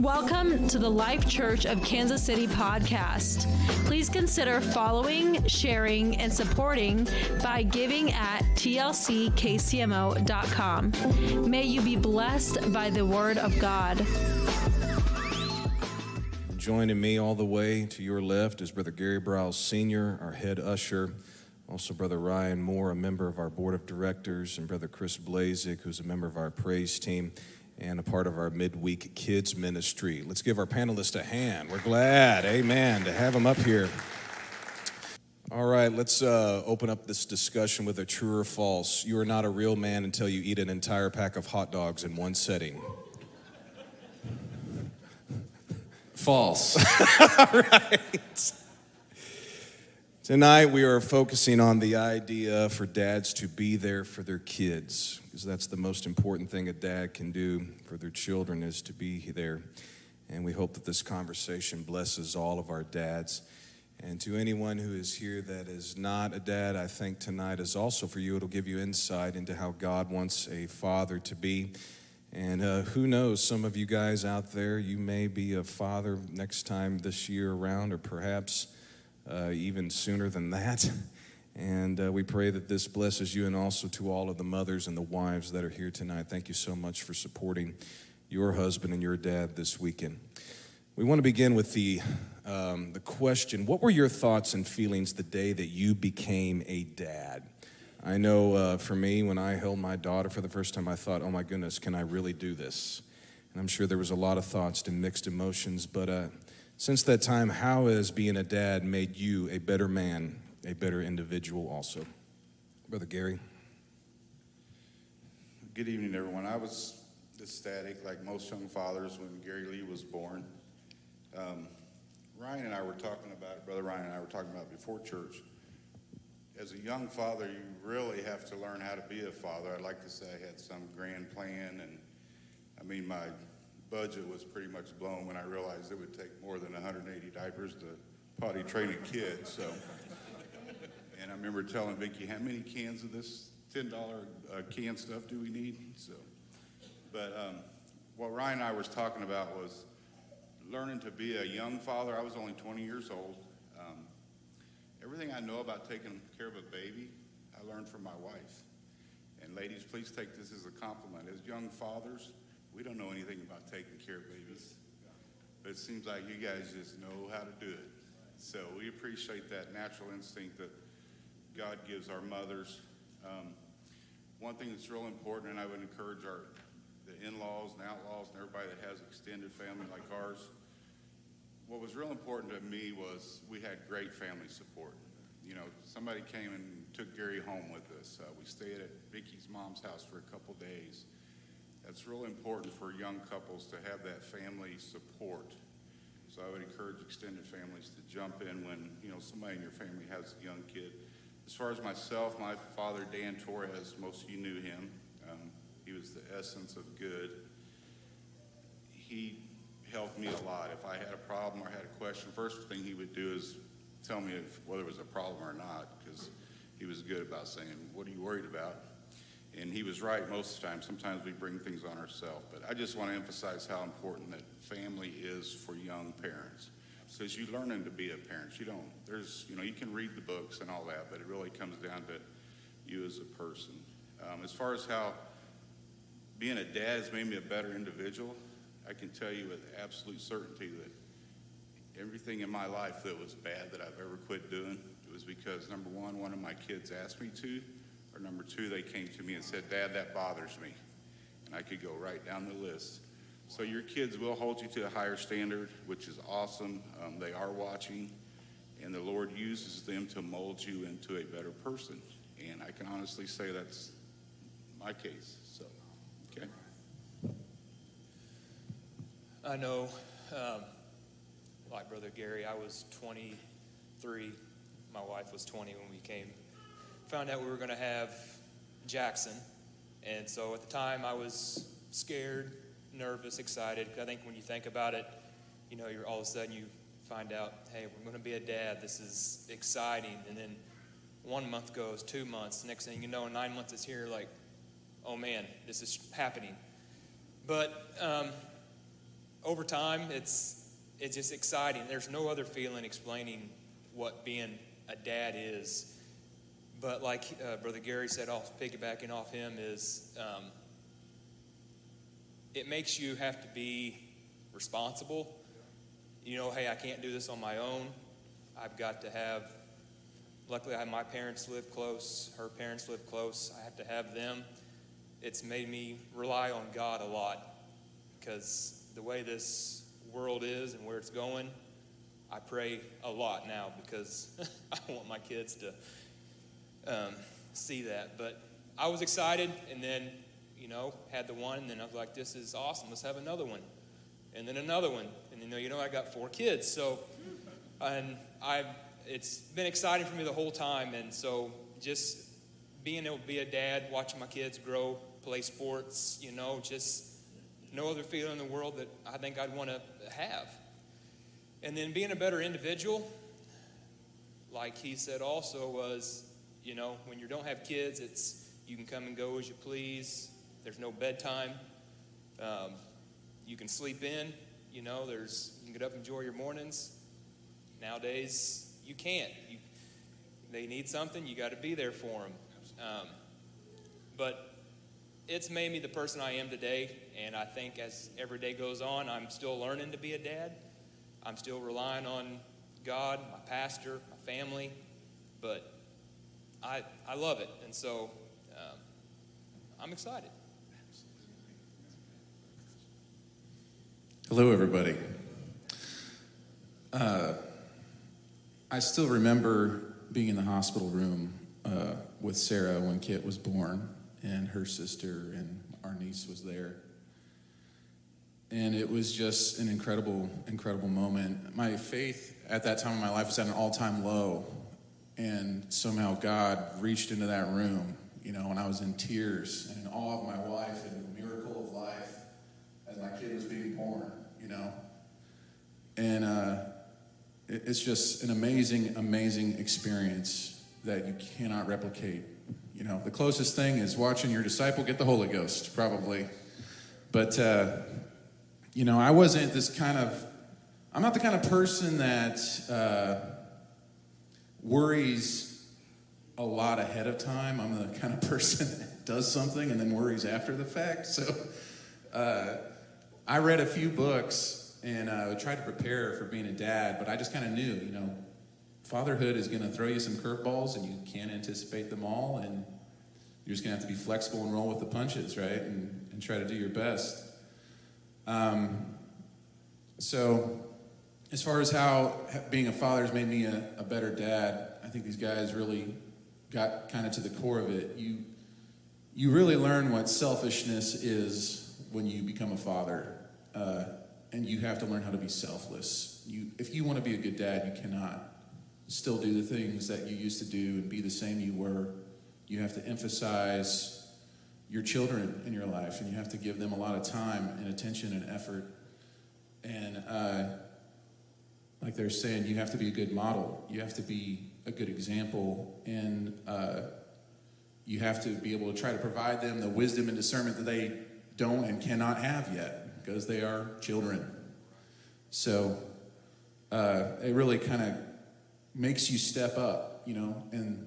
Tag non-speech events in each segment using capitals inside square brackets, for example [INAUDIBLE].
Welcome to the Life Church of Kansas City podcast. Please consider following, sharing, and supporting by giving at tlckcmo.com. May you be blessed by the word of God. Joining me all the way to your left is Brother Gary Briles Sr., our head usher. Also, Brother Ryan Moore, a member of our board of directors, and Brother Chris Blaszyk, who's a member of our praise team and a part of our midweek kids ministry. Let's give our panelists a hand. We're glad, amen, to have them up here. All right, let's uh, open up this discussion with a true or false. You are not a real man until you eat an entire pack of hot dogs in one setting. False. [LAUGHS] All right. Tonight, we are focusing on the idea for dads to be there for their kids, because that's the most important thing a dad can do for their children is to be there. And we hope that this conversation blesses all of our dads. And to anyone who is here that is not a dad, I think tonight is also for you. It'll give you insight into how God wants a father to be. And uh, who knows, some of you guys out there, you may be a father next time this year around, or perhaps uh, even sooner than that. And uh, we pray that this blesses you and also to all of the mothers and the wives that are here tonight. Thank you so much for supporting your husband and your dad this weekend. We want to begin with the, um, the question What were your thoughts and feelings the day that you became a dad? I know uh, for me, when I held my daughter for the first time, I thought, oh my goodness, can I really do this? And I'm sure there was a lot of thoughts and mixed emotions, but uh, since that time, how has being a dad made you a better man, a better individual also? Brother Gary. Good evening, everyone. I was ecstatic, like most young fathers, when Gary Lee was born. Um, Ryan and I were talking about it, Brother Ryan and I were talking about it before church. As a young father, you really have to learn how to be a father. I'd like to say I had some grand plan, and I mean, my budget was pretty much blown when I realized it would take more than 180 diapers to potty train a kid. So, and I remember telling Vicki, how many cans of this $10 uh, can stuff do we need? So, but um, what Ryan and I was talking about was learning to be a young father. I was only 20 years old. Um, everything I know about taking care of a baby, I learned from my wife. And ladies, please take this as a compliment. As young fathers, we don't know anything about taking care of babies, but it seems like you guys just know how to do it. So we appreciate that natural instinct that God gives our mothers. Um, one thing that's real important, and I would encourage our the in-laws and outlaws and everybody that has extended family like ours. What was real important to me was we had great family support. You know, somebody came and took Gary home with us. Uh, we stayed at Vicki's mom's house for a couple days. It's really important for young couples to have that family support. So I would encourage extended families to jump in when you know somebody in your family has a young kid. As far as myself, my father Dan Torres, most of you knew him. Um, he was the essence of good. He helped me a lot. If I had a problem or had a question, first thing he would do is tell me if, whether it was a problem or not, because he was good about saying, "What are you worried about?" And he was right most of the time. Sometimes we bring things on ourselves. But I just want to emphasize how important that family is for young parents. Because you learning to be a parent. You don't, there's, you know, you can read the books and all that, but it really comes down to you as a person. Um, as far as how being a dad has made me a better individual, I can tell you with absolute certainty that everything in my life that was bad that I've ever quit doing, it was because number one, one of my kids asked me to, number two, they came to me and said, Dad, that bothers me. And I could go right down the list. So your kids will hold you to a higher standard, which is awesome. Um, they are watching, and the Lord uses them to mold you into a better person. And I can honestly say that's my case. So, okay. I know, um, like Brother Gary, I was 23. My wife was 20 when we came found out we were going to have Jackson. And so at the time, I was scared, nervous, excited. I think when you think about it, you know, you're all of a sudden you find out, hey, we're going to be a dad. This is exciting. And then one month goes, two months. Next thing you know, nine months is here. Like, oh man, this is happening. But um, over time, it's it's just exciting. There's no other feeling explaining what being a dad is. But like uh, Brother Gary said, off piggybacking off him is um, it makes you have to be responsible. You know, hey, I can't do this on my own. I've got to have. Luckily, I my parents live close. Her parents live close. I have to have them. It's made me rely on God a lot because the way this world is and where it's going, I pray a lot now because [LAUGHS] I want my kids to um, see that. But I was excited, and then, you know, had the one, and then I was like, this is awesome. Let's have another one. And then another one. And then, you know, I got four kids. So, and I've, it's been exciting for me the whole time. And so just being able to be a dad, watching my kids grow, play sports, you know, just no other feeling in the world that I think I'd want to have. And then being a better individual, like he said also, was, you know, when you don't have kids, it's you can come and go as you please. There's no bedtime. Um, you can sleep in. You know, there's you can get up and enjoy your mornings. Nowadays, you can't. You, they need something, you got to be there for them. Um, but it's made me the person I am today, and I think as every day goes on, I'm still learning to be a dad. I'm still relying on God, my pastor, my family, but I, I love it, and so um, I'm excited. Hello, everybody. Uh, I still remember being in the hospital room uh, with Sarah when Kit was born, and her sister and our niece was there. And it was just an incredible, incredible moment. My faith at that time in my life was at an all time low. And somehow God reached into that room, you know, and I was in tears and in awe of my wife and the miracle of life as my kid was being born, you know. And uh, it, it's just an amazing, amazing experience that you cannot replicate. You know, the closest thing is watching your disciple get the Holy Ghost, probably. But, uh, you know, I wasn't this kind of, I'm not the kind of person that uh, worries a lot ahead of time. I'm the kind of person [LAUGHS] that does something and then worries after the fact. So uh, I read a few books and uh, tried to prepare for being a dad, but I just kind of knew, you know, fatherhood is going to throw you some curveballs and you can't anticipate them all. And you're just going to have to be flexible and roll with the punches, right? And, and try to do your best. Um, so, as far as how being a father has made me a, a better dad, I think these guys really got kind of to the core of it. You, you really learn what selfishness is when you become a father. Uh, and you have to learn how to be selfless. You, if you want to be a good dad, you cannot still do the things that you used to do and be the same you were. You have to emphasize your children in your life, and you have to give them a lot of time and attention and effort. And uh, like they're saying, you have to be a good model. You have to be a good example, and uh, you have to be able to try to provide them the wisdom and discernment that they don't and cannot have yet because they are children. So uh, it really kind of makes you step up, you know. And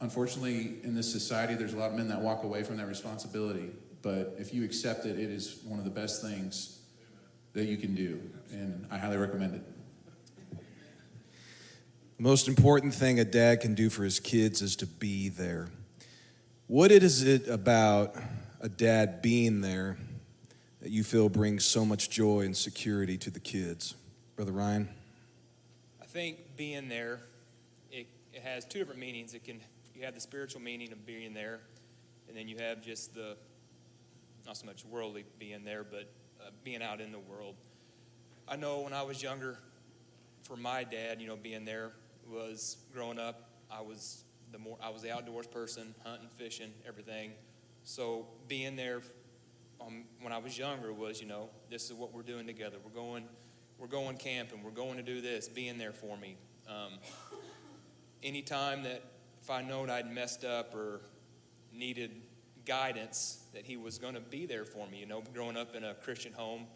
unfortunately, in this society, there's a lot of men that walk away from that responsibility. But if you accept it, it is one of the best things that you can do, and I highly recommend it. The most important thing a dad can do for his kids is to be there. What is it about a dad being there that you feel brings so much joy and security to the kids? Brother Ryan? I think being there, it, it has two different meanings. It can you have the spiritual meaning of being there, and then you have just the not so much worldly being there, but uh, being out in the world. I know when I was younger, for my dad, you know, being there was growing up. I was the more I was the outdoors person, hunting, fishing, everything. So being there um, when I was younger was, you know, this is what we're doing together. We're going, we're going camping. We're going to do this. Being there for me. Um, anytime that if I known I'd messed up or needed guidance, that he was going to be there for me. You know, growing up in a Christian home,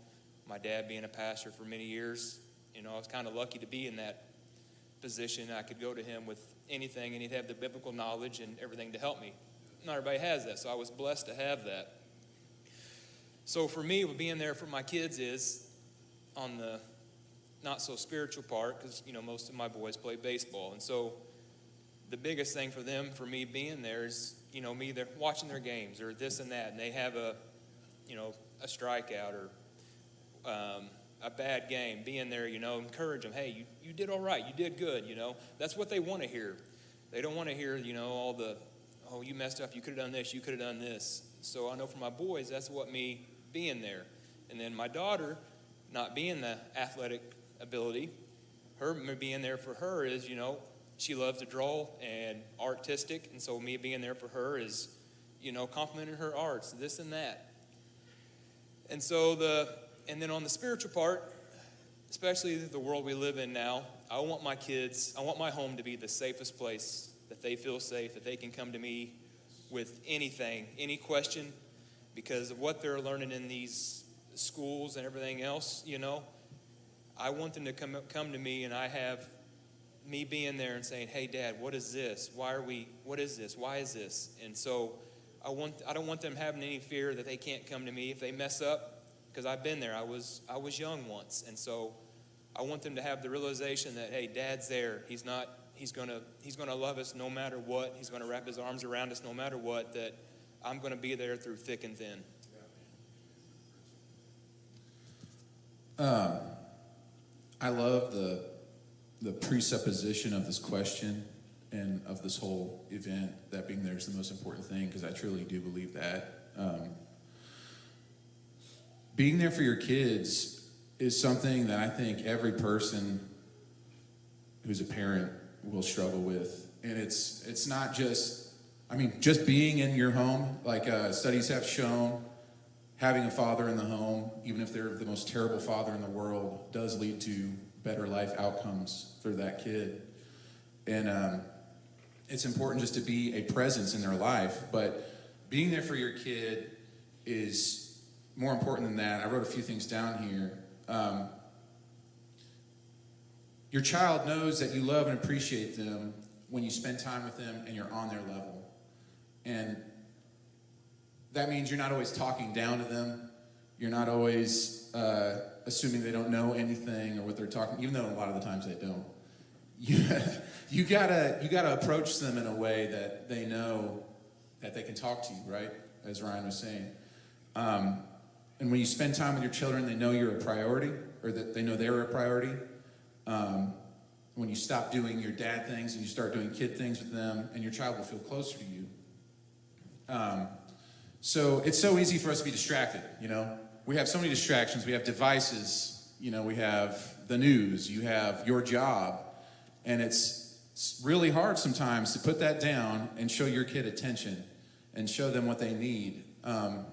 my dad being a pastor for many years, you know, I was kind of lucky to be in that position. I could go to him with anything, and he'd have the biblical knowledge and everything to help me. Not everybody has that, so I was blessed to have that. So for me, being there for my kids is on the not so spiritual part, because you know most of my boys play baseball, and so the biggest thing for them, for me being there, is you know me they're watching their games or this and that, and they have a you know a strikeout or um, a bad game, being there, you know, encourage them. Hey, you, you did all right. You did good. You know, that's what they want to hear. They don't want to hear, you know, all the, oh, you messed up. You could have done this. You could have done this. So I know for my boys, that's what me being there. And then my daughter, not being the athletic ability, her being there for her is, you know, she loves to draw and artistic. And so me being there for her is, you know, complimenting her arts, this and that. And so the and then on the spiritual part, especially the world we live in now, I want my kids, I want my home to be the safest place that they feel safe, that they can come to me with anything, any question, because of what they're learning in these schools and everything else, you know. I want them to come come to me and I have me being there and saying, "Hey dad, what is this? Why are we what is this? Why is this?" And so I want I don't want them having any fear that they can't come to me if they mess up because I've been there. I was I was young once, and so I want them to have the realization that hey, Dad's there. He's not. He's gonna He's gonna love us no matter what. He's gonna wrap His arms around us no matter what. That I'm gonna be there through thick and thin. Um, I love the the presupposition of this question and of this whole event. That being there is the most important thing because I truly do believe that. Um, being there for your kids is something that I think every person who's a parent will struggle with. And it's it's not just I mean just being in your home like uh, studies have shown having a father in the home even if they're the most terrible father in the world does lead to better life outcomes for that kid. And um, it's important just to be a presence in their life, but being there for your kid is more important than that, I wrote a few things down here. Um, your child knows that you love and appreciate them when you spend time with them and you're on their level. And that means you're not always talking down to them. You're not always uh, assuming they don't know anything or what they're talking, even though a lot of the times they don't. [LAUGHS] You, you gotta you gotta approach them in a way that they know that they can talk to you, right? As Ryan was saying. Um, and when you spend time with your children, they know you're a priority, or that they know they're a priority. Um, when you stop doing your dad things and you start doing kid things with them, and your child will feel closer to you. Um, so it's so easy for us to be distracted, you know? We have so many distractions. We have devices, you know, we have the news, you have your job, and it's, it's really hard sometimes to put that down and show your kid attention and show them what they need. Um,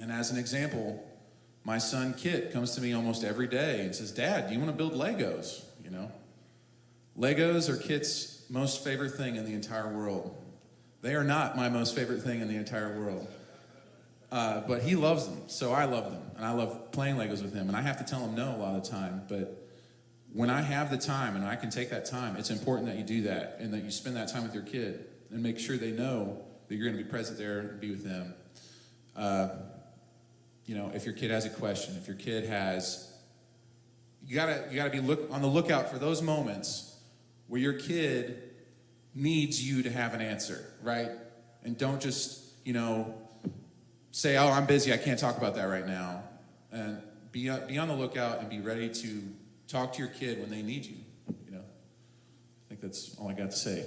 and as an example, my son Kit comes to me almost every day and says, Dad, do you want to build Legos? You know? Legos are Kit's most favorite thing in the entire world. They are not my most favorite thing in the entire world. Uh, but he loves them, so I love them. And I love playing Legos with him. And I have to tell him no a lot of the time. But when I have the time and I can take that time, it's important that you do that and that you spend that time with your kid and make sure they know that you're going to be present there and be with them. Uh, you know, if your kid has a question, if your kid has, you gotta you gotta be look on the lookout for those moments where your kid needs you to have an answer, right? And don't just you know say, "Oh, I'm busy, I can't talk about that right now," and be be on the lookout and be ready to talk to your kid when they need you. You know, I think that's all I got to say.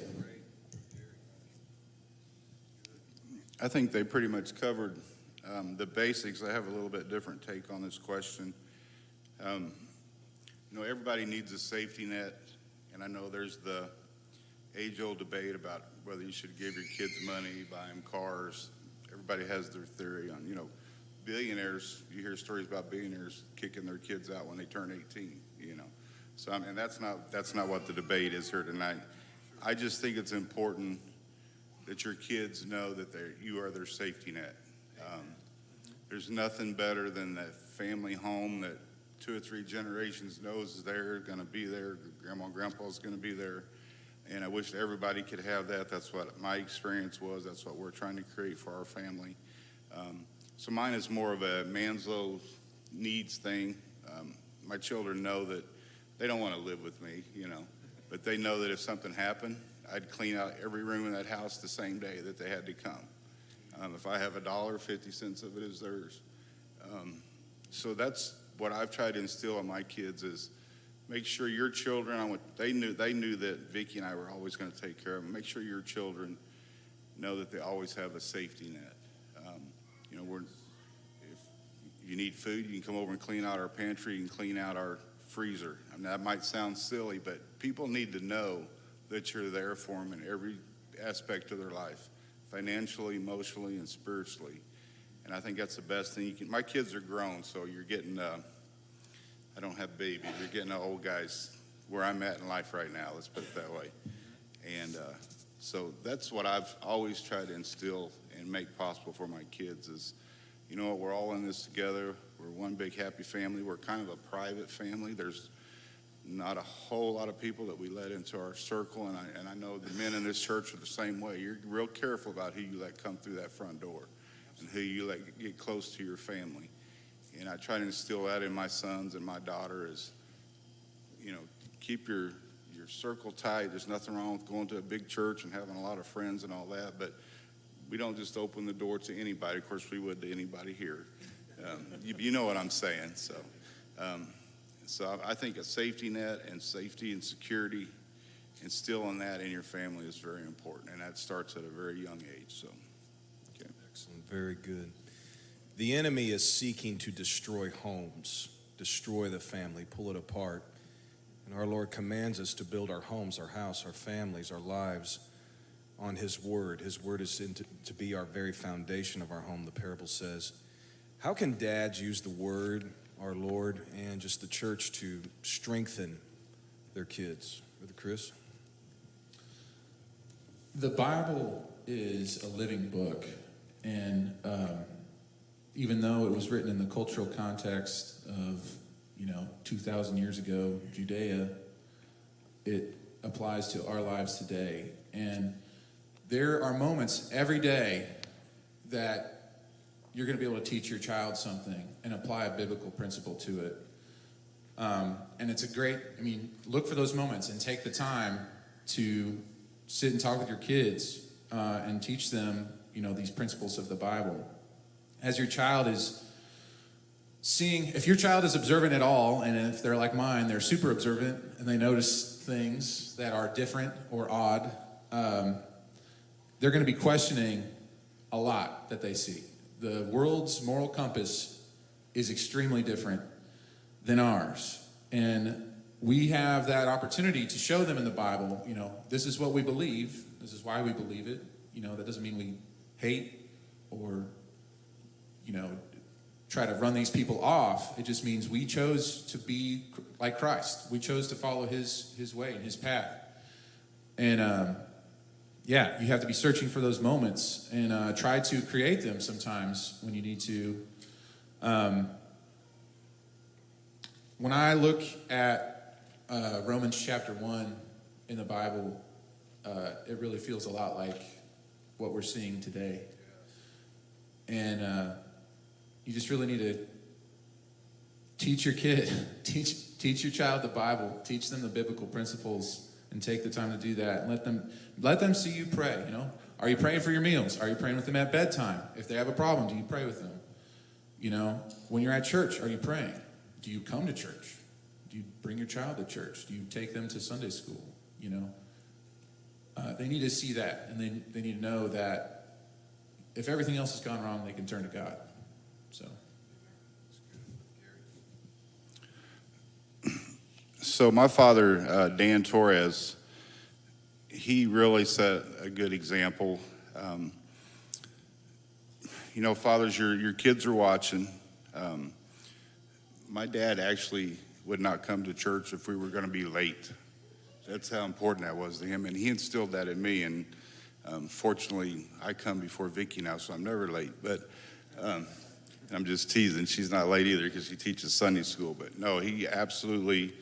I think they pretty much covered um, the basics, I have a little bit different take on this question. Um, you know, everybody needs a safety net, and I know there's the age old debate about whether you should give your kids money, buy them cars. Everybody has their theory on, you know, billionaires, you hear stories about billionaires kicking their kids out when they turn 18, you know. So, I mean, that's not, that's not what the debate is here tonight. I just think it's important that your kids know that you are their safety net. There's nothing better than that family home that two or three generations knows is there, going to be there. Grandma and Grandpa's going to be there. And I wish everybody could have that. That's what my experience was. That's what we're trying to create for our family. Um, so mine is more of a Manslow needs thing. Um, my children know that they don't want to live with me, you know, but they know that if something happened, I'd clean out every room in that house the same day that they had to come. Um, if I have a dollar, 50 cents of it is theirs. Um, so that's what I've tried to instill in my kids is make sure your children, I want, they knew, they knew that Vicki and I were always going to take care of them. Make sure your children know that they always have a safety net. Um, you know, we're, if you need food, you can come over and clean out our pantry and clean out our freezer. I mean, that might sound silly, but people need to know that you're there for them in every aspect of their life, financially, emotionally, and spiritually. And I think that's the best thing you can. My kids are grown, so you're getting. Uh, I don't have babies. You're getting the old guys where I'm at in life right now. Let's put it that way. And uh, so that's what I've always tried to instill and make possible for my kids is, you know what, we're all in this together. We're one big happy family. We're kind of a private family. There's not a whole lot of people that we let into our circle, and I, and I know the men in this church are the same way. You're real careful about who you let come through that front door and who you let get close to your family. And I try to instill that in my sons and my daughter is, you know, keep your your circle tight. There's nothing wrong with going to a big church and having a lot of friends and all that, but we don't just open the door to anybody. Of course, we would to anybody here. Um, you, you, know what I'm saying. So, um, so I think a safety net and safety and security, instilling that in your family is very important, and that starts at a very young age. So. Excellent. Very good. The enemy is seeking to destroy homes, destroy the family, pull it apart. And our Lord commands us to build our homes, our house, our families, our lives on His Word. His Word is to, to be our very foundation of our home, the parable says. How can dads use the Word, our Lord, and just the church to strengthen their kids? Brother Chris? The Bible is a living book. And um, even though it was written in the cultural context of, you know, 2,000 years ago, Judea, it applies to our lives today. And there are moments every day that you're going to be able to teach your child something and apply a biblical principle to it. Um, and it's a great, I mean, look for those moments and take the time to sit and talk with your kids uh, and teach them you know these principles of the bible as your child is seeing if your child is observant at all and if they're like mine they're super observant and they notice things that are different or odd um, they're going to be questioning a lot that they see the world's moral compass is extremely different than ours and we have that opportunity to show them in the bible you know this is what we believe this is why we believe it you know that doesn't mean we hate or, you know, try to run these people off. It just means we chose to be like Christ. We chose to follow his, his way and his path. And um, yeah, you have to be searching for those moments and uh, try to create them sometimes when you need to. Um, when I look at uh, Romans chapter 1 in the Bible, uh, it really feels a lot like what we're seeing today. And uh, you just really need to teach your kid, [LAUGHS] teach, teach your child the Bible, teach them the biblical principles, and take the time to do that. And let them, let them see you pray. You know, are you praying for your meals? Are you praying with them at bedtime? If they have a problem, do you pray with them? You know, when you're at church, are you praying? Do you come to church? Do you bring your child to church? Do you take them to Sunday school? You know, uh, they need to see that, and they, they need to know that if everything else has gone wrong, they can turn to God. So. So my father, uh, Dan Torres, he really set a good example. Um, you know, fathers, your your kids are watching. Um, my dad actually would not come to church if we were going to be late. That's how important that was to him, and he instilled that in me. And um, fortunately, I come before Vicki now, so I'm never late. But um, I'm just teasing. She's not late either because she teaches Sunday school. But no, he absolutely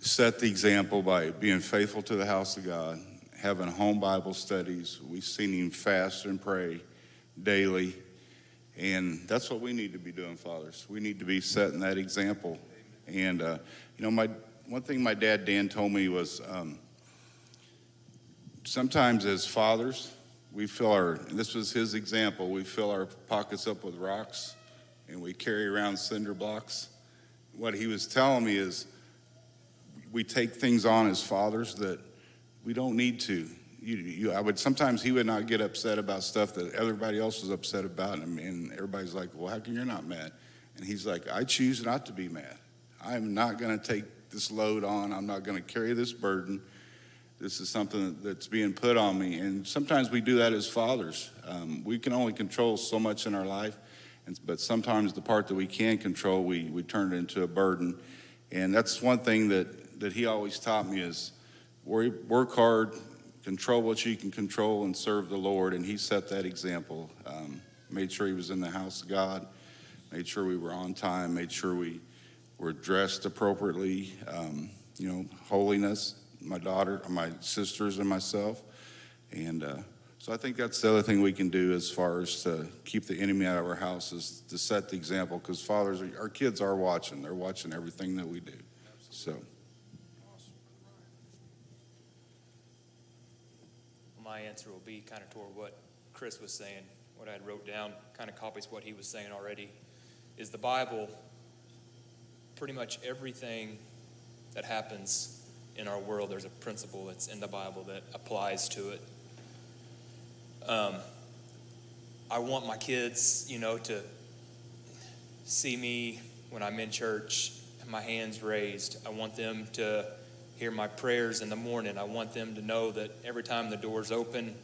set the example by being faithful to the house of God, having home Bible studies. We've seen him fast and pray daily. And that's what we need to be doing, fathers. We need to be setting that example. And, uh, you know, my one thing my dad, Dan, told me was um, sometimes as fathers, we fill our, this was his example, we fill our pockets up with rocks and we carry around cinder blocks. What he was telling me is we take things on as fathers that we don't need to. You, you, I would sometimes he would not get upset about stuff that everybody else was upset about, and, and everybody's like, "Well, how come you're not mad?" And he's like, "I choose not to be mad. I'm not going to take this load on. I'm not going to carry this burden. This is something that's being put on me." And sometimes we do that as fathers. Um, we can only control so much in our life, and, but sometimes the part that we can control, we we turn it into a burden. And that's one thing that that he always taught me is work hard, control what you can control, and serve the Lord. And he set that example. Um, made sure he was in the house of God, made sure we were on time, made sure we were dressed appropriately. Um, you know, holiness. My daughter, my sisters, and myself. And uh, so I think that's the other thing we can do as far as to keep the enemy out of our house is to set the example because fathers, our kids are watching. They're watching everything that we do. So. My answer will be kind of toward what Chris was saying. What I had wrote down kind of copies what he was saying already. Is the Bible pretty much everything that happens in our world? There's a principle that's in the Bible that applies to it. Um, I want my kids, you know, to see me when I'm in church, my hands raised. I want them to hear my prayers in the morning. I want them to know that every time the door's open,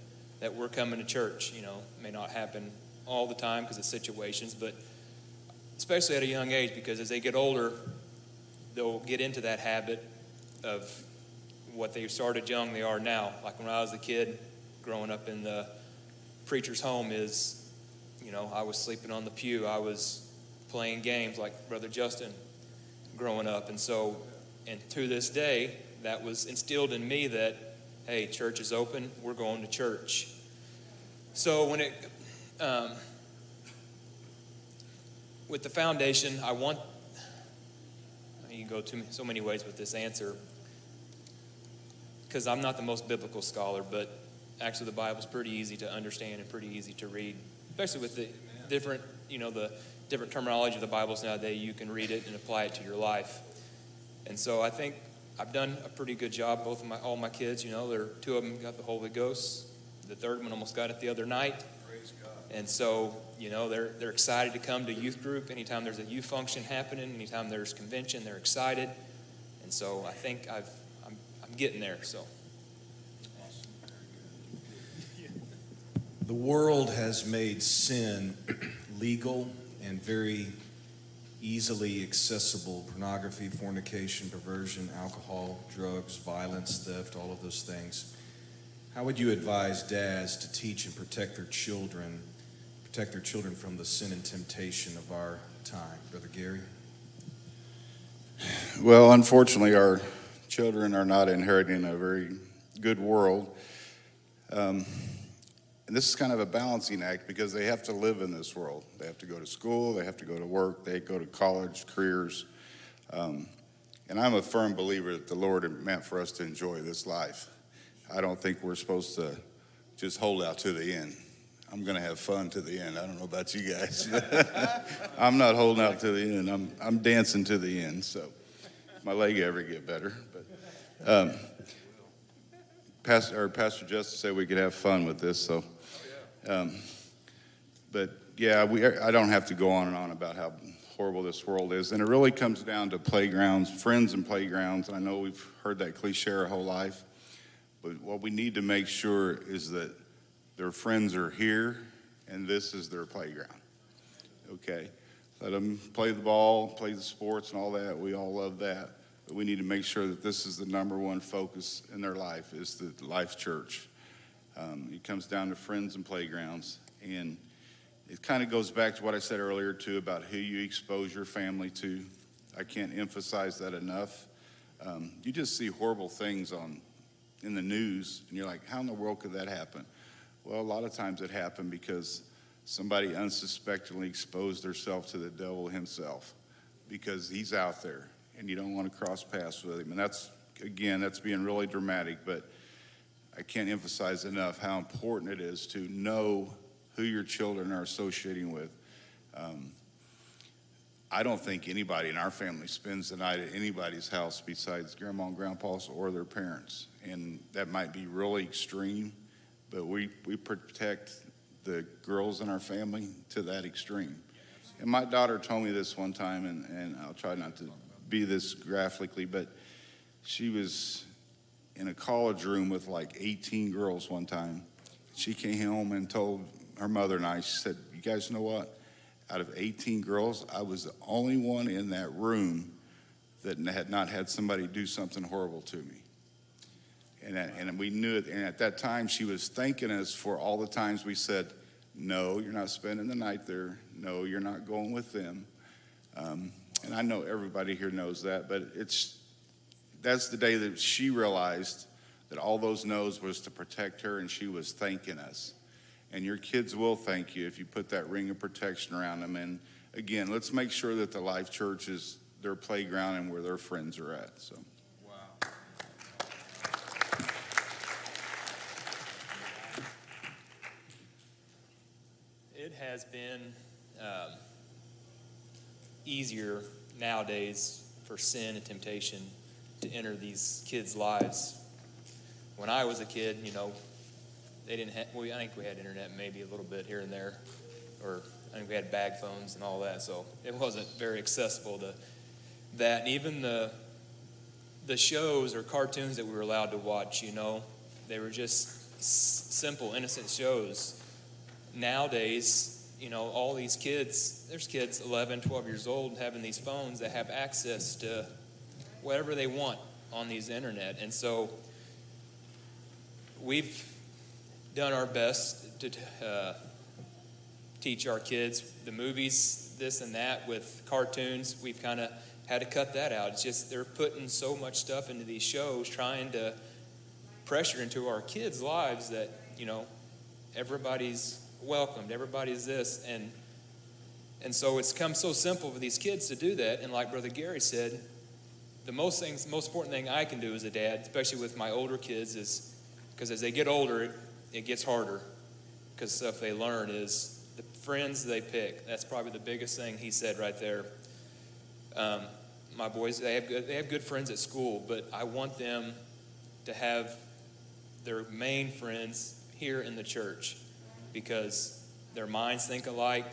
that we're coming to church. You know, may not happen all the time because of situations, but especially at a young age, because as they get older, they'll get into that habit of what they started young, they are now. Like when I was a kid, growing up in the preacher's home, is, you know, I was sleeping on the pew. I was playing games like Brother Justin growing up. And so, and to this day, that was instilled in me that, hey, church is open, we're going to church. So when it, um, with the foundation, I want, you can go to so many ways with this answer, because I'm not the most biblical scholar, but actually the Bible's pretty easy to understand and pretty easy to read, especially with the different, you know, the different terminology of the Bibles nowadays. You can read it and apply it to your life. And so I think I've done a pretty good job. Both of my all my kids, you know, there two of them got the Holy Ghost. The third one almost got it the other night. And so, you know, they're they're excited to come to youth group anytime there's a youth function happening, anytime there's convention, they're excited. And so I think I've I'm I'm getting there. So. The world has made sin [CLEARS THROAT] legal and very easily accessible pornography, fornication, perversion, alcohol, drugs, violence, theft, all of those things. How would you advise dads to teach and protect their children, protect their children from the sin and temptation of our time? Brother Gary? Well, unfortunately, our children are not inheriting a very good world. Um, and this is kind of a balancing act because they have to live in this world. They have to go to school, they have to go to work, they go to college, careers. Um, and I'm a firm believer that the Lord meant for us to enjoy this life. I don't think we're supposed to just hold out to the end. I'm going to have fun to the end. I don't know about you guys. [LAUGHS] I'm not holding out to the end. I'm, I'm dancing to the end. So my leg ever get better. But um, Pastor, or Pastor Justin said we could have fun with this. So um, but yeah, we, I don't have to go on and on about how horrible this world is. And it really comes down to playgrounds, friends and playgrounds. I know we've heard that cliche our whole life, but what we need to make sure is that their friends are here and this is their playground. Okay? Let them play the ball, play the sports and all that. We all love that. But we need to make sure that this is the number one focus in their life is the life church. Um, it comes down to friends and playgrounds. And it kind of goes back to what I said earlier, too, about who you expose your family to. I can't emphasize that enough. Um, you just see horrible things on in the news, and you're like, how in the world could that happen? Well, a lot of times it happened because somebody unsuspectingly exposed themselves to the devil himself because he's out there and you don't want to cross paths with him. And that's, again, that's being really dramatic, but I can't emphasize enough how important it is to know who your children are associating with. Um, I don't think anybody in our family spends the night at anybody's house besides grandma and grandpa's or their parents. And that might be really extreme, but we, we protect the girls in our family to that extreme. And my daughter told me this one time, and, and I'll try not to be this graphically, but she was in a college room with like 18 girls one time. She came home and told her mother and I, she said, You guys know what? Out of 18 girls, I was the only one in that room that had not had somebody do something horrible to me. And, and we knew it. And at that time, she was thanking us for all the times we said, No, you're not spending the night there. No, you're not going with them. Um, and I know everybody here knows that, but it's that's the day that she realized that all those no's was to protect her, and she was thanking us. And your kids will thank you if you put that ring of protection around them. And again, let's make sure that the Life Church is their playground and where their friends are at. So. Wow. It has been um, easier nowadays for sin and temptation to enter these kids' lives. When I was a kid, you know, they didn't have, well, I think we had internet maybe a little bit here and there, or I think we had bag phones and all that, so it wasn't very accessible to that. And even the, the shows or cartoons that we were allowed to watch, you know, they were just s- simple, innocent shows. Nowadays, you know, all these kids, there's kids 11, 12 years old having these phones that have access to whatever they want on these internet. And so we've done our best to uh, teach our kids the movies, this and that, with cartoons. We've kind of had to cut that out. It's just they're putting so much stuff into these shows, trying to pressure into our kids' lives that, you know, everybody's welcomed, everybody's this. And, and so it's come so simple for these kids to do that. And like Brother Gary said, the most things, most important thing I can do as a dad, especially with my older kids, is because as they get older, it gets harder because stuff they learn is the friends they pick. That's probably the biggest thing he said right there. Um, my boys, they have good, they have good friends at school, but I want them to have their main friends here in the church because their minds think alike,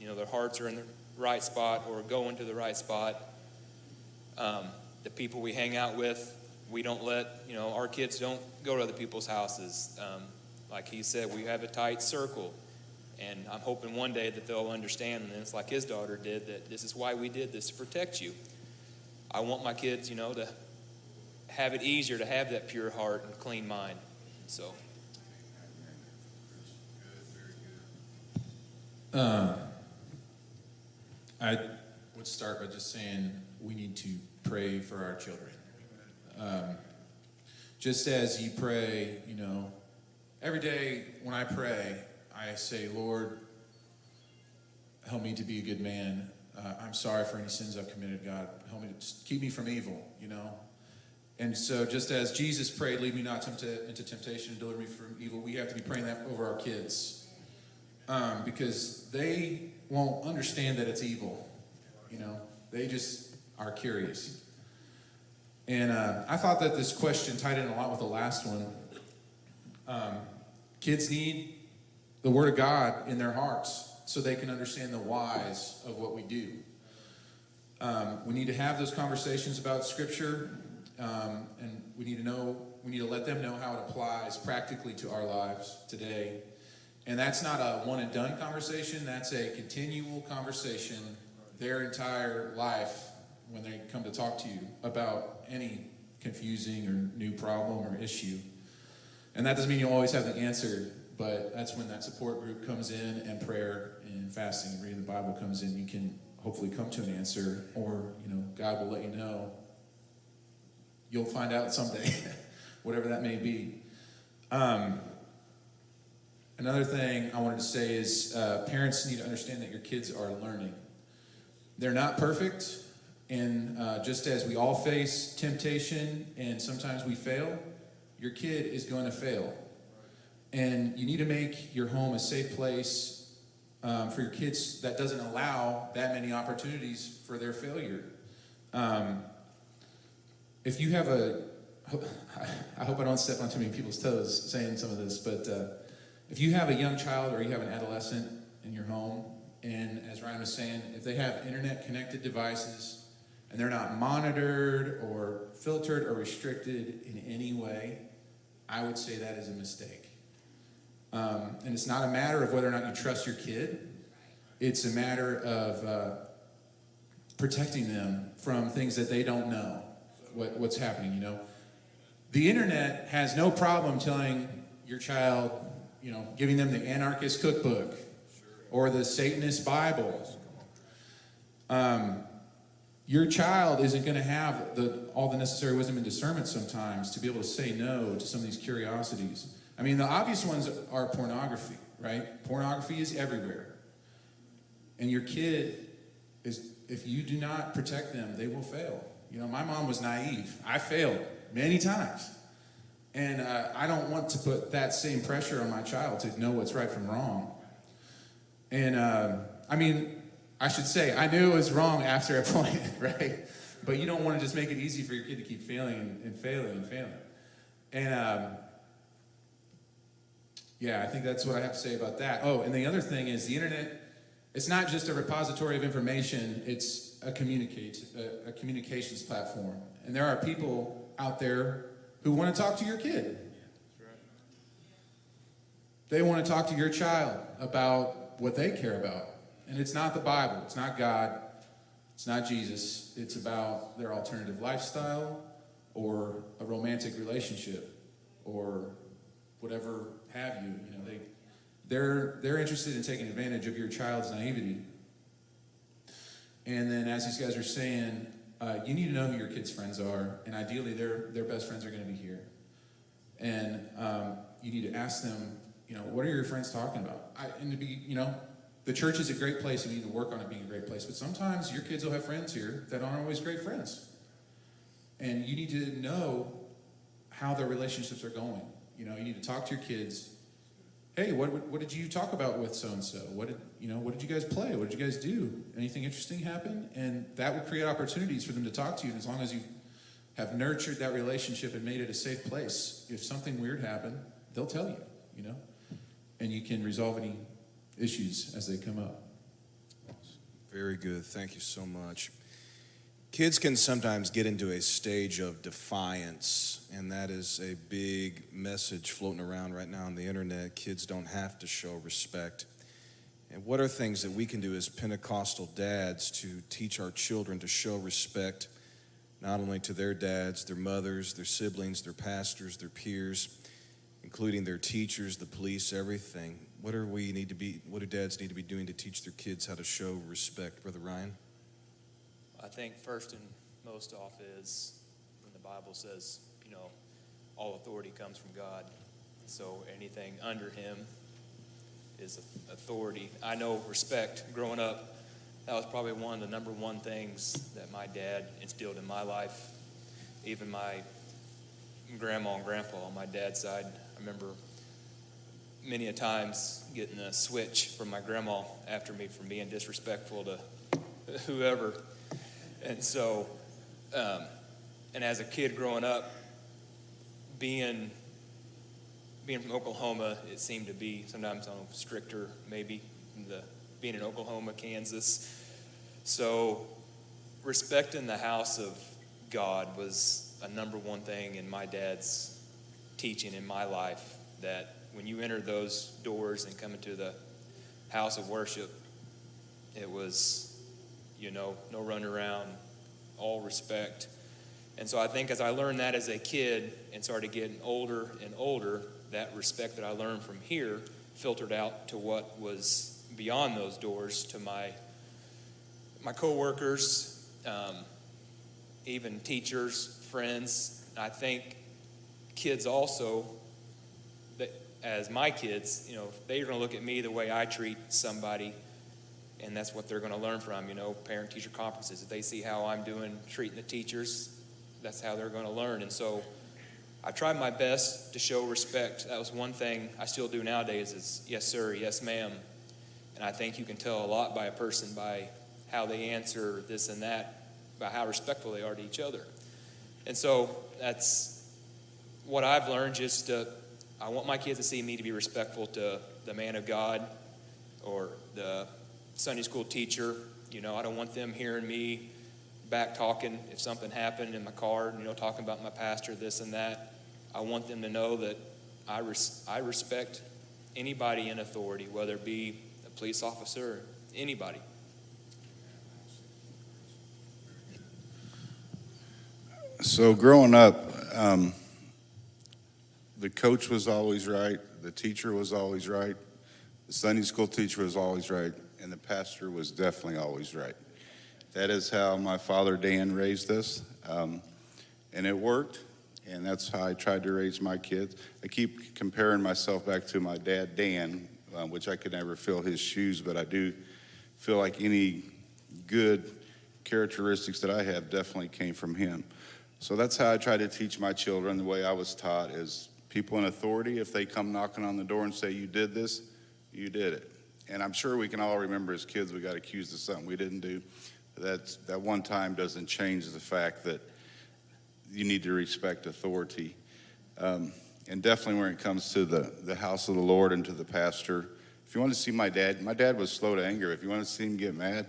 you know, their hearts are in the right spot or going to the right spot. Um, the people we hang out with, we don't let, you know, our kids don't go to other people's houses. Um, like he said, we have a tight circle. And I'm hoping one day that they'll understand, and it's like his daughter did, that this is why we did this to protect you. I want my kids, you know, to have it easier to have that pure heart and clean mind. So. Uh, I would start by just saying we need to pray for our children. Um, just as you pray, you know, every day when I pray, I say, Lord, help me to be a good man. Uh, I'm sorry for any sins I've committed, God. Help me to keep me from evil, you know. And so, just as Jesus prayed, lead me not into temptation and deliver me from evil, we have to be praying that over our kids. Um, because they won't understand that it's evil, you know. They just are curious. And uh, I thought that this question tied in a lot with the last one. Um, kids need the Word of God in their hearts so they can understand the whys of what we do. Um, we need to have those conversations about Scripture, um, and we need to know, we need to let them know how it applies practically to our lives today. And that's not a one and done conversation, that's a continual conversation their entire life when they come to talk to you about any confusing or new problem or issue. And that doesn't mean you always have the answer, but that's when that support group comes in and prayer. and fasting and reading the Bible comes in, you can hopefully come to an answer, or you know, God will let you know. You'll find out someday, [LAUGHS] whatever that may be. Um, another thing I wanted to say is uh, parents need to understand that your kids are learning. They're not perfect, and uh, just as we all face temptation and sometimes we fail, your kid is going to fail. And you need to make your home a safe place um, for your kids that doesn't allow that many opportunities for their failure. Um, if you have a, [LAUGHS] I hope I don't step on too many people's toes saying some of this, but uh, if you have a young child or you have an adolescent in your home, and as Ryan was saying, if they have internet connected devices and they're not monitored or filtered or restricted in any way, I would say that is a mistake. Um, and it's not a matter of whether or not you trust your kid, it's a matter of uh, protecting them from things that they don't know what, what's happening, you know. The internet has no problem telling your child, you know, giving them the anarchist cookbook or the Satanist Bible. Um, your child isn't going to have the, all the necessary wisdom and discernment sometimes to be able to say no to some of these curiosities. I mean, the obvious ones are pornography, right? Pornography is everywhere. And your kid is, if you do not protect them, they will fail. You know, my mom was naive. I failed many times. And uh, I don't want to put that same pressure on my child to know what's right from wrong. And uh, I mean, I should say, I knew it was wrong after a point, [LAUGHS] right? But you don't want to just make it easy for your kid to keep failing and, and failing and failing. And um, yeah, I think that's what I have to say about that. Oh, and the other thing is the internet, it's not just a repository of information, it's a, communicate, a, a communications platform. And there are people out there who want to talk to your kid. They want to talk to your child about what they care about. And it's not the Bible, it's not God, it's not Jesus. It's about their alternative lifestyle or a romantic relationship or whatever have you. You know, they they're they're interested in taking advantage of your child's naivety. And then, as these guys are saying, uh, you need to know who your kids' friends are, and ideally, their their best friends are going to be here. And um, you need to ask them, you know, what are your friends talking about? I, and to be, you know, the church is a great place, and we need to work on it being a great place. But sometimes your kids will have friends here that aren't always great friends, and you need to know how their relationships are going. You know, you need to talk to your kids. Hey, what, what did you talk about with so and so? What did you know? What did you guys play? What did you guys do? Anything interesting happen? And that will create opportunities for them to talk to you. And as long as you have nurtured that relationship and made it a safe place, if something weird happened, they'll tell you. You know, and you can resolve any issues as they come up. Very good. Thank you so much. Kids can sometimes get into a stage of defiance, and that is a big message floating around right now on the internet. Kids don't have to show respect. And what are things that we can do as Pentecostal dads to teach our children to show respect, not only to their dads, their mothers, their siblings, their pastors, their peers, including their teachers, the police, everything? What are we need to be? What do dads need to be doing to teach their kids how to show respect, Brother Ryan? I think first and most off is when the Bible says, you know, all authority comes from God. So anything under him is authority. I know respect growing up, that was probably one of the number one things that my dad instilled in my life. Even my grandma and grandpa on my dad's side, I remember many a times getting a switch from my grandma after me for being disrespectful to whoever and so, um, and as a kid growing up, being being from Oklahoma, it seemed to be sometimes on stricter, maybe the being in Oklahoma, Kansas. So, respecting the house of God was a number one thing in my dad's teaching in my life. That when you enter those doors and come into the house of worship, it was you know, no run around, all respect. And so I think as I learned that as a kid and started getting older and older, that respect that I learned from here filtered out to what was beyond those doors to my my coworkers, um, even teachers, friends. I think kids also, that as my kids, you know, they're going to look at me the way I treat somebody, and that's what they're going to learn from. You know, parent-teacher conferences. If they see how I'm doing treating the teachers, that's how they're going to learn. And so, I tried my best to show respect. That was one thing I still do nowadays. Is yes, sir, yes, ma'am. And I think you can tell a lot by a person by how they answer this and that, by how respectful they are to each other. And so that's what I've learned just to, I want my kids to see me to be respectful to the man of God or the Sunday school teacher. You know, I don't want them hearing me back talking if something happened in my car, you know, talking about my pastor, this and that. I want them to know that I, res- I respect anybody in authority, whether it be a police officer, anybody. So growing up, um, the coach was always right, the teacher was always right, the Sunday school teacher was always right, and the pastor was definitely always right. That is how my father Dan raised us, um, and it worked. And that's how I tried to raise my kids. I keep comparing myself back to my dad Dan, uh, which I could never fill his shoes, but I do feel like any good characteristics that I have definitely came from him. So that's how I try to teach my children the way I was taught is people in authority, if they come knocking on the door and say, You did this, you did it. And I'm sure we can all remember as kids we got accused of something we didn't do. That's, that one time doesn't change the fact that you need to respect authority. Um, and definitely when it comes to the, the house of the Lord and to the pastor, if you want to see my dad, my dad was slow to anger. If you want to see him get mad,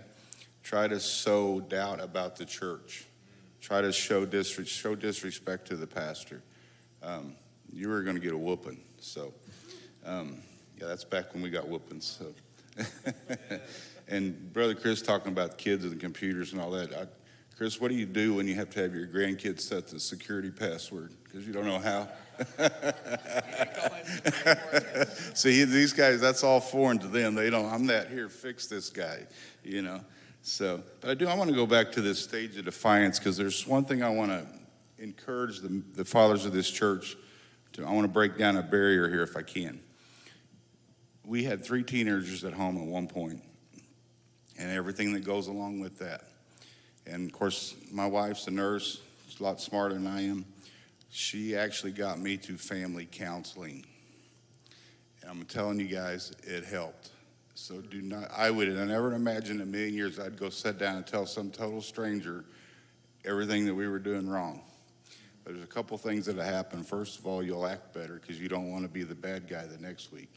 try to sow doubt about the church try to show, disre- show disrespect to the pastor, um, you were going to get a whooping. So, um, yeah, that's back when we got whoopings. So. [LAUGHS] and Brother Chris talking about kids and computers and all that. I, Chris, what do you do when you have to have your grandkids set the security password? Because you don't know how. [LAUGHS] See, these guys, that's all foreign to them. They don't, I'm that here, fix this guy, you know. So, but I do, I want to go back to this stage of defiance because there's one thing I want to encourage the, the fathers of this church to, I want to break down a barrier here if I can. We had three teenagers at home at one point and everything that goes along with that. And of course, my wife's a nurse, she's a lot smarter than I am. She actually got me to family counseling. And I'm telling you guys, it helped. So do not, I would have never imagined in a million years I'd go sit down and tell some total stranger everything that we were doing wrong. There's a couple things that have happened. First of all, you'll act better because you don't want to be the bad guy the next week.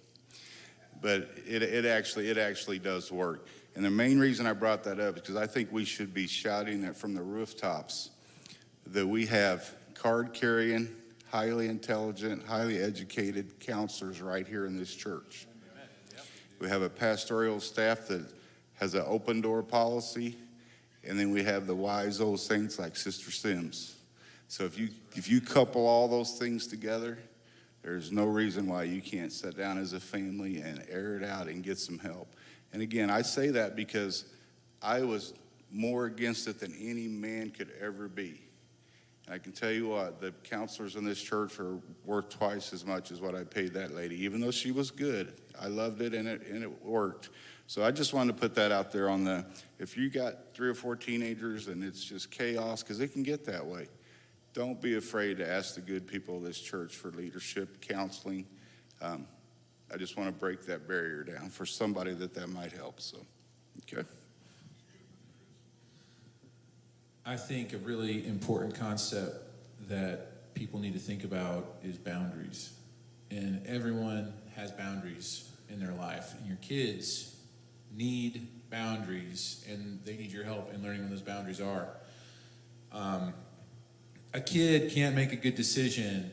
But it, it actually it actually does work. And the main reason I brought that up is because I think we should be shouting it from the rooftops that we have card carrying, highly intelligent, highly educated counselors right here in this church. We have a pastoral staff that has an open door policy, and then we have the wise old saints like Sister Sims. So if you if you couple all those things together, there's no reason why you can't sit down as a family and air it out and get some help. And again, I say that because I was more against it than any man could ever be. And I can tell you what, the counselors in this church are worth twice as much as what I paid that lady, even though she was good. I loved it and it and it worked. So I just wanted to put that out there on the if you got three or four teenagers and it's just chaos because it can get that way. Don't be afraid to ask the good people of this church for leadership, counseling. Um, I just want to break that barrier down for somebody that that might help. So, okay. I think a really important concept that people need to think about is boundaries. And everyone has boundaries in their life. And your kids need boundaries, and they need your help in learning what those boundaries are. Um, a kid can't make a good decision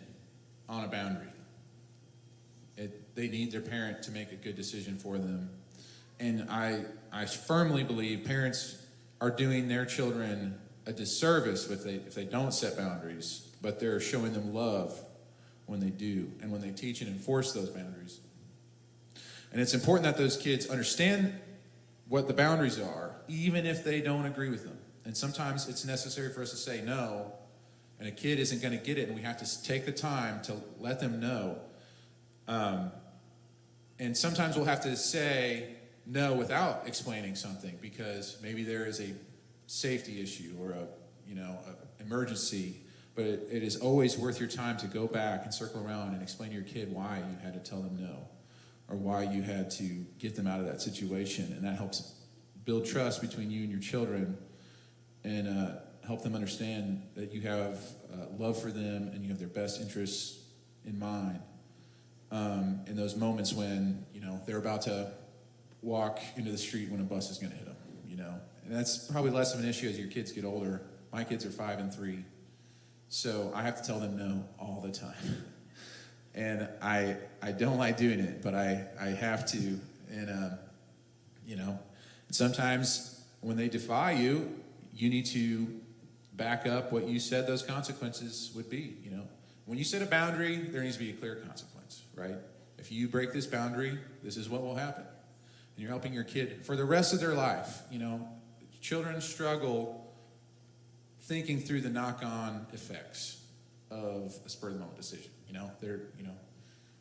on a boundary. It, they need their parent to make a good decision for them. And I, I firmly believe parents are doing their children a disservice if they, if they don't set boundaries, but they're showing them love when they do and when they teach and enforce those boundaries. And it's important that those kids understand what the boundaries are, even if they don't agree with them. And sometimes it's necessary for us to say no, and a kid isn't going to get it, and we have to take the time to let them know. Um, and sometimes we'll have to say no without explaining something because maybe there is a safety issue or a you know a emergency. But it, it is always worth your time to go back and circle around and explain to your kid why you had to tell them no, or why you had to get them out of that situation, and that helps build trust between you and your children, and uh, help them understand that you have uh, love for them and you have their best interests in mind um, in those moments when you know they're about to walk into the street when a bus is going to hit them. You know, and that's probably less of an issue as your kids get older. My kids are five and three, so I have to tell them no all the time, [LAUGHS] and I I don't like doing it, but I I have to, and um, you know, sometimes when they defy you, you need to back up what you said those consequences would be. You know, when you set a boundary, there needs to be a clear consequence, right? If you break this boundary, this is what will happen. And you're helping your kid for the rest of their life. You know, children struggle thinking through the knock-on effects of a spur of the moment decision. You know, they're, you know,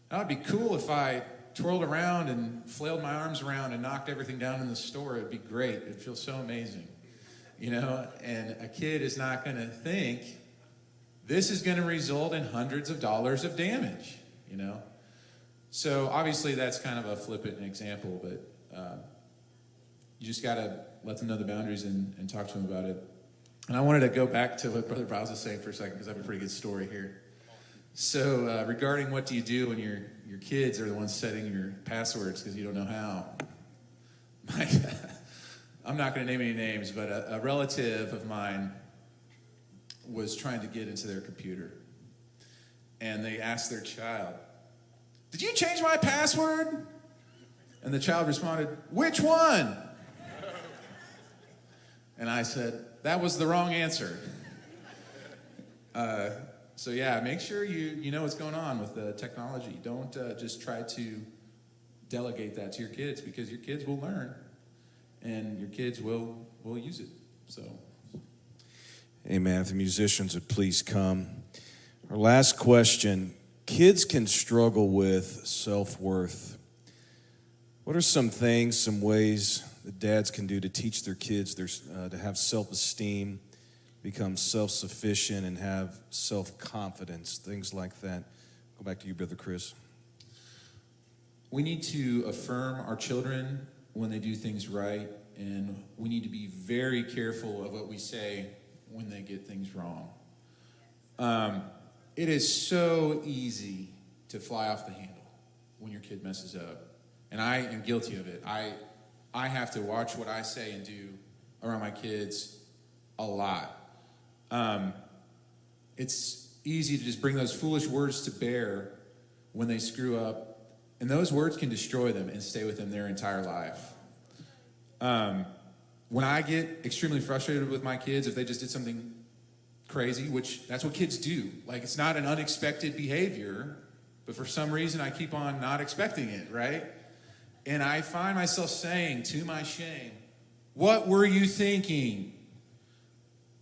that would be cool if I twirled around and flailed my arms around and knocked everything down in the store. It'd be great. It'd feel so amazing. You know, and a kid is not going to think this is going to result in hundreds of dollars of damage, you know? So obviously that's kind of a flippant example, but uh, you just got to let them know the boundaries and, and talk to them about it. And I wanted to go back to what Brother Briles was saying for a second because I have a pretty good story here. So uh, regarding what do you do when your your kids are the ones setting your passwords because you don't know how. [LAUGHS] My, I'm not going to name any names, but a, a relative of mine was trying to get into their computer. And they asked their child, Did you change my password? And the child responded, Which one? And I said, That was the wrong answer. [LAUGHS] Uh, so, yeah, make sure you, you know what's going on with the technology. Don't uh, just try to delegate that to your kids because your kids will learn and your kids will, will use it. So. Amen. If the musicians would please come. Our last question Kids can struggle with self worth. What are some things, some ways that dads can do to teach their kids their, uh, to have self esteem, become self sufficient, and have self confidence? Things like that. Go back to you, Brother Chris. We need to affirm our children when they do things right, and we need to be very careful of what we say when they get things wrong. Um, it is so easy to fly off the handle when your kid messes up. And I am guilty of it. I, I have to watch what I say and do around my kids a lot. Um, it's easy to just bring those foolish words to bear when they screw up, and those words can destroy them and stay with them their entire life. Um, when I get extremely frustrated with my kids, if they just did something crazy, which that's what kids do, like it's not an unexpected behavior, but for some reason I keep on not expecting it, right? And I find myself saying to my shame, What were you thinking?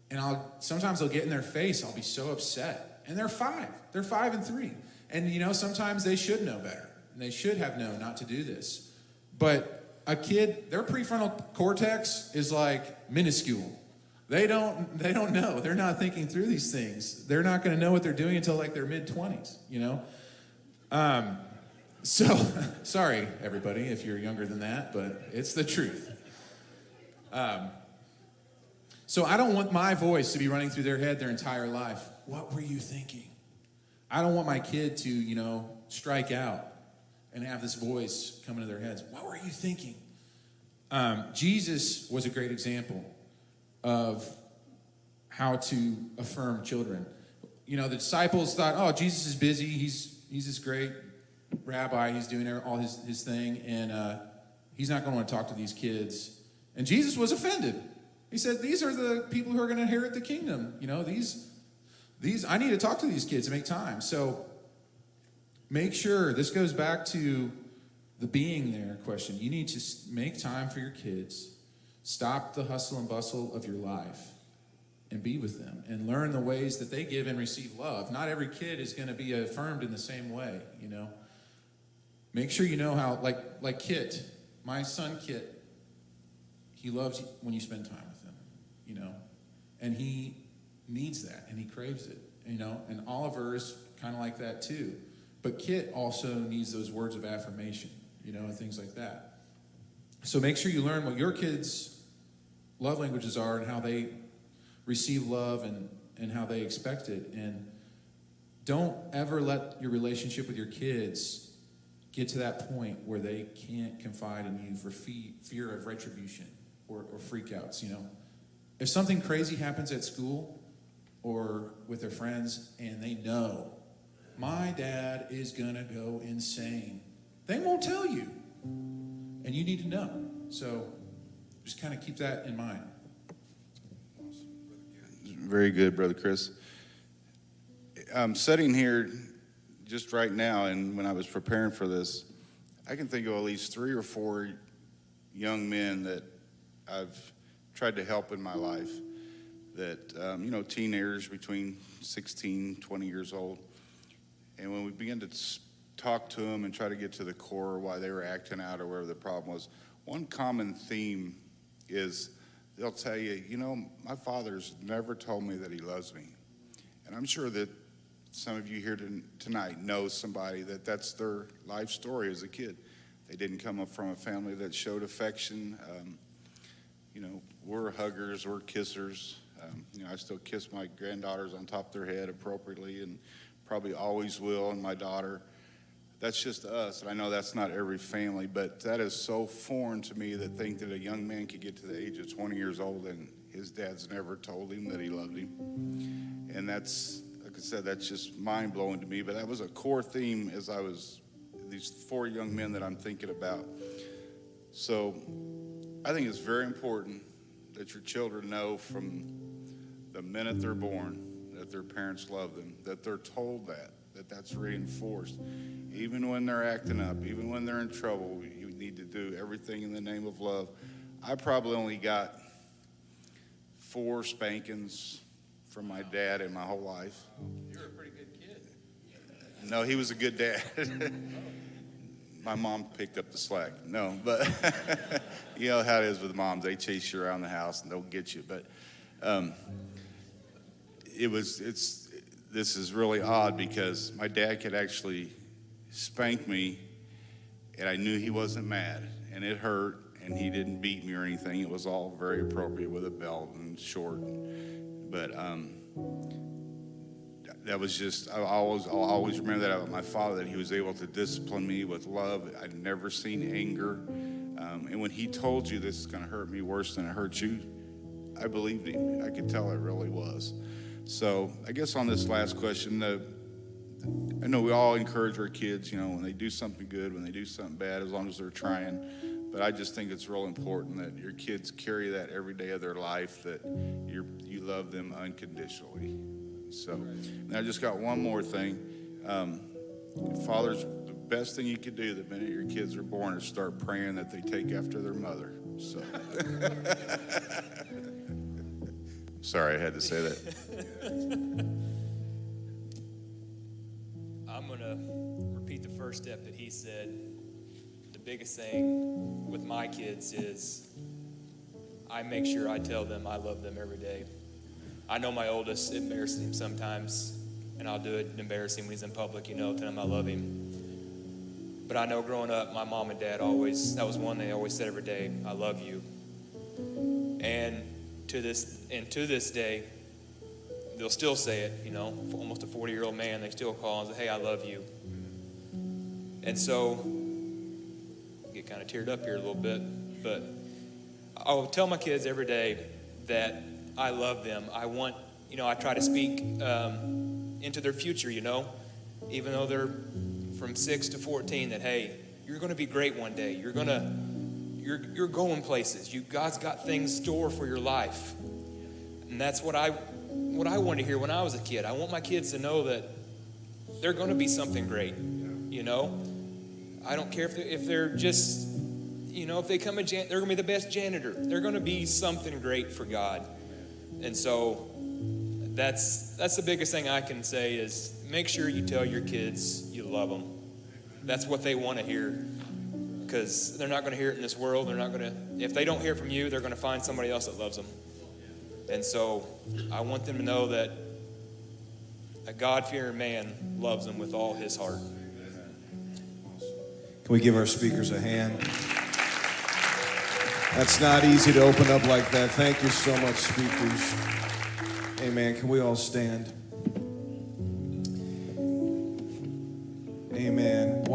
And I'll sometimes I'll get in their face, I'll be so upset. And they're five. They're five and three. And you know, sometimes they should know better. And they should have known not to do this. But a kid, their prefrontal cortex is like minuscule. They don't they don't know. They're not thinking through these things. They're not going to know what they're doing until like their mid 20s, you know? Um, so, [LAUGHS] sorry, everybody, if you're younger than that, but it's the truth. Um, so, I don't want my voice to be running through their head their entire life. What were you thinking? I don't want my kid to, you know, strike out and have this voice come into their heads. What were you thinking? Um, Jesus was a great example of how to affirm children. You know, the disciples thought, oh, Jesus is busy. He's, he's this great rabbi. He's doing all his, his thing, and uh, he's not going to want to talk to these kids. And Jesus was offended. He said, these are the people who are going to inherit the kingdom. You know, these, these, I need to talk to these kids and make time. So make sure, this goes back to the being there question. You need to make time for your kids, stop the hustle and bustle of your life, and be with them and learn the ways that they give and receive love. Not every kid is going to be affirmed in the same way, you know. Make sure you know how, like, like Kit, my son Kit, he loves when you spend time with him, you know, and he needs that and he craves it, you know. And Oliver is kind of like that too. But Kit also needs those words of affirmation, you know, and things like that. So make sure you learn what your kids' love languages are and how they receive love and, and how they expect it. And don't ever let your relationship with your kids get to that point where they can't confide in you for fee, fear of retribution or, or freakouts, you know. If something crazy happens at school or with their friends and they know my dad is going to go insane, they won't tell you. And you need to know. So just kind of keep that in mind. Very good, Brother Chris. I'm sitting here just right now, and when I was preparing for this, I can think of at least three or four young men that I've tried to help in my life. That, um, you know, teenagers between 16, 20 years old. And when we begin to talk to them and try to get to the core why they were acting out or whatever the problem was, one common theme is they'll tell you, you know, my father's never told me that he loves me. And I'm sure that some of you here tonight know somebody that that's their life story as a kid. They didn't come up from a family that showed affection. Um, you know, we're huggers, we're kissers. Um, you know, I still kiss my granddaughters on top of their head appropriately and probably always will, and my daughter. That's just us, and I know that's not every family, but that is so foreign to me that think that a young man could get to the age of 20 years old and his dad's never told him that he loved him. And that's, like I said, that's just mind blowing to me. But that was a core theme as I was, these four young men that I'm thinking about. So I think it's very important that your children know from the minute they're born that their parents love them, that they're told that, that that's reinforced. Even when they're acting up, even when they're in trouble, you need to do everything in the name of love. I probably only got four spankings from my dad in my whole life. You're a pretty good kid. No, he was a good dad. [LAUGHS] my mom picked up the slack. No, but [LAUGHS] you know how it is with moms. They chase you around the house and they'll get you. But um, it was it's this is really odd because my dad could actually spank me and I knew he wasn't mad and it hurt and he didn't beat me or anything. It was all very appropriate with a belt and short. But um, that was just I always I'll always remember that about my father that he was able to discipline me with love. I'd never seen anger. Um, and when he told you this is going to hurt me worse than it hurt you, I believed him. I could tell it really was. So I guess on this last question, I know we all encourage our kids, you know, when they do something good, when they do something bad, as long as they're trying. But I just think it's real important that your kids carry that every day of their life, that you you love them unconditionally. So, now I just got one more thing. Um, fathers, the best thing you could do the minute your kids are born is start praying that they take after their mother. So. [LAUGHS] Sorry, I had to say that. I'm going to repeat the first step that he said. The biggest thing with my kids is I make sure I tell them I love them every day. I know my oldest, embarrasses him sometimes, and I'll do it and embarrass him when he's in public, you know, tell him I love him. But I know growing up, my mom and dad always, that was one they always said every day, I love you. And to this and to this day, they'll still say it. You know, almost a 40 year old man, they still call and say, "Hey, I love you." And so, I get kind of teared up here a little bit, but I will tell my kids every day that I love them. I want, you know, I try to speak um, into their future. You know, even though they're from six to 14, that hey, you're going to be great one day. You're going to you're, you're going places. You, God's got things store for your life. And that's what I, what I wanted to hear when I was a kid. I want my kids to know that they're going to be something great, you know? I don't care if they're, if they're just, you know, if they come a jan- they're going to be the best janitor. They're going to be something great for God. And so that's that's the biggest thing I can say is make sure you tell your kids you love them. That's what they want to hear because they're not going to hear it in this world. They're not going to, if they don't hear from you, they're going to find somebody else that loves them. And so I want them to know that a God fearing man loves them with all his heart. Can we give our speakers a hand? That's not easy to open up like that. Thank you so much, speakers. Amen. Can we all stand?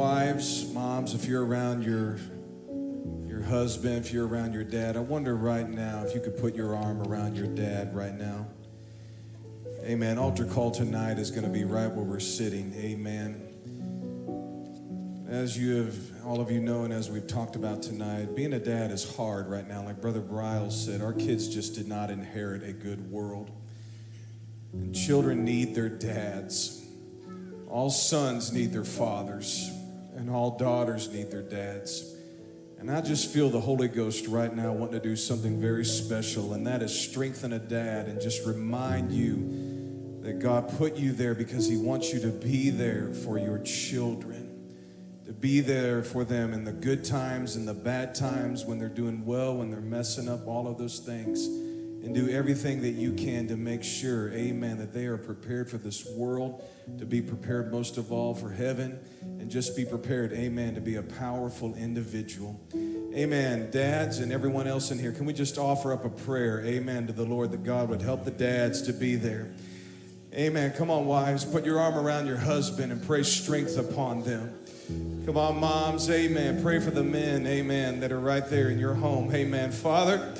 Wives, moms, if you're around your your husband, if you're around your dad, I wonder right now if you could put your arm around your dad right now. Amen. Altar call tonight is going to be right where we're sitting. Amen. As you have, all of you know, and as we've talked about tonight, being a dad is hard right now. Like Brother Briles said, our kids just did not inherit a good world. And children need their dads. All sons need their fathers, and all daughters need their dads. And I just feel the Holy Ghost right now wanting to do something very special, and that is strengthen a dad and just remind you that God put you there because He wants you to be there for your children, to be there for them in the good times and the bad times, when they're doing well, when they're messing up, all of those things and do everything that you can to make sure, amen, that they are prepared for this world, to be prepared most of all for heaven, and just be prepared, amen, to be a powerful individual. Amen. Dads and everyone else in here, can we just offer up a prayer, amen, to the Lord that God would help the dads to be there? Amen. Come on, wives, put your arm around your husband and pray strength upon them. Come on, moms, amen. Pray for the men, amen, that are right there in your home. Amen. Father,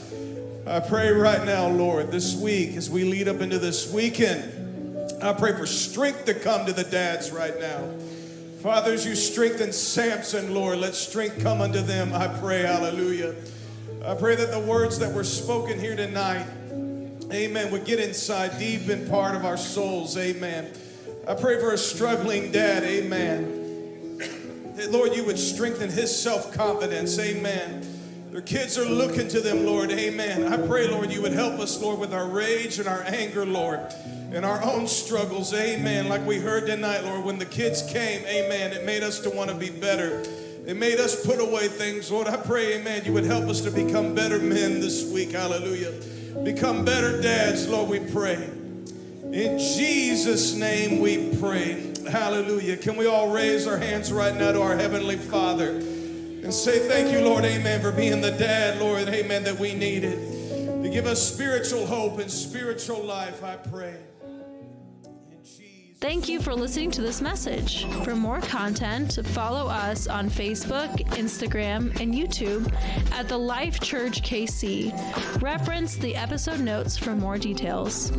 I pray right now, Lord, this week as we lead up into this weekend, I pray for strength to come to the dads right now. Fathers, you strengthen Samson, Lord, let strength come unto them. I pray, hallelujah. I pray that the words that were spoken here tonight, amen, would get inside deep in part of our souls, amen. I pray for a struggling dad, amen. That, Lord, you would strengthen his self confidence, amen. Their kids are looking to them, Lord. Amen. I pray, Lord, you would help us, Lord, with our rage and our anger, Lord, and our own struggles. Amen. Like we heard tonight, Lord, when the kids came, amen, it made us to want to be better. It made us put away things. Lord, I pray, amen, you would help us to become better men this week. Hallelujah. Become better dads, Lord, we pray. In Jesus' name we pray. Hallelujah. Can we all raise our hands right now to our Heavenly Father? And say thank you, Lord, amen, for being the dad, Lord, amen, that we needed to give us spiritual hope and spiritual life, I pray. Thank you for listening to this message. For more content, follow us on Facebook, Instagram, and YouTube at the Life Church KC. Reference the episode notes for more details.